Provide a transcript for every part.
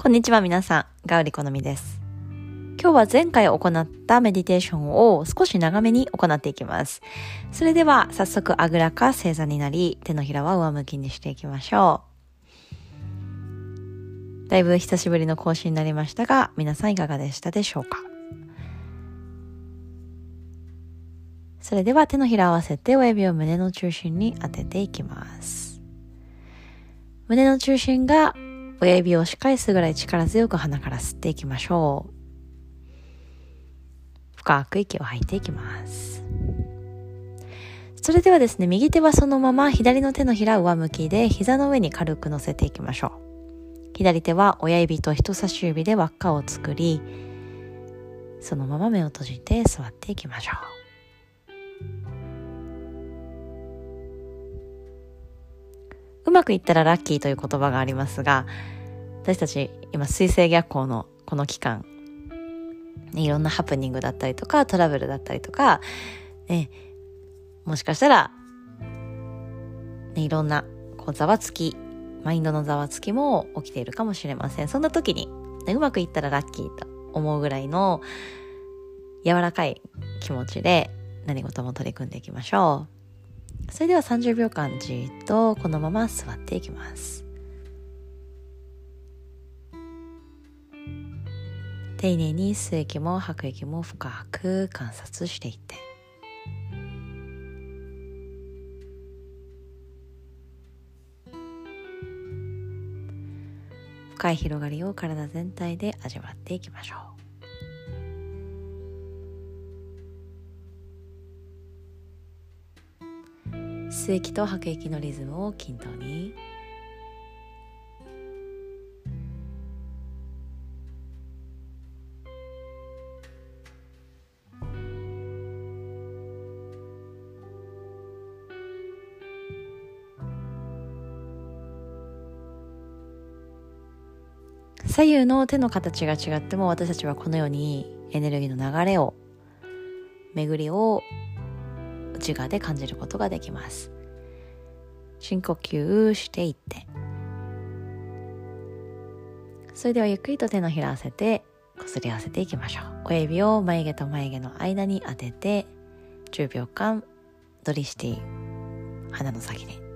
こんにちは皆さん、ガウリコのみです。今日は前回行ったメディテーションを少し長めに行っていきます。それでは早速あぐらか正座になり、手のひらは上向きにしていきましょう。だいぶ久しぶりの更新になりましたが、皆さんいかがでしたでしょうか？それでは手のひらを合わせて親指を胸の中心に当てていきます。胸の中心が親指を押し返すぐらい力強く鼻から吸っていきましょう。深く息を吐いていきます。それではですね、右手はそのまま左の手のひら上向きで膝の上に軽く乗せていきましょう。左手は親指と人差し指で輪っかを作り、そのまま目を閉じて座っていきましょう。うまくいったらラッキーという言葉がありますが、私たち今水星逆行のこの期間、ねいろんなハプニングだったりとかトラブルだったりとか、ね、もしかしたら、ね、いろんなこうざわつき、マインドのざわつきも起きているかもしれません。そんな時に、ね、うまくいったらラッキーと思うぐらいの柔らかい気持ちで何事も取り組んでいきましょう。それでは30秒間じっとこのまま座っていきます丁寧に吸う息も吐く息も深く観察していって。深い広がりを体全体で味わっていきましょう。吸う息と吐く息のリズムを均等に。左右の手の形が違っても私たちはこのようにエネルギーの流れを巡りを自我で感じることができます。深呼吸していって。それではゆっくりと手のひら合わせてこすり合わせていきましょう。親指を眉毛と眉毛の間に当てて10秒間ドリシティ鼻の先に。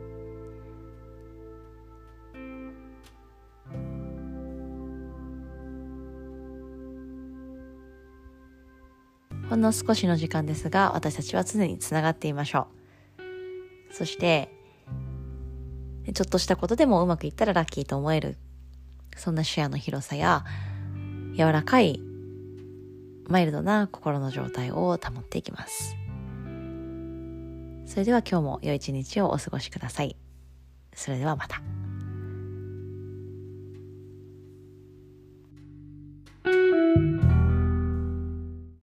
ほんの少しの時間ですが私たちは常につながっていましょう。そしてちょっとしたことでもうまくいったらラッキーと思える。そんな視野の広さや柔らかいマイルドな心の状態を保っていきます。それでは今日も良い一日をお過ごしください。それではまた。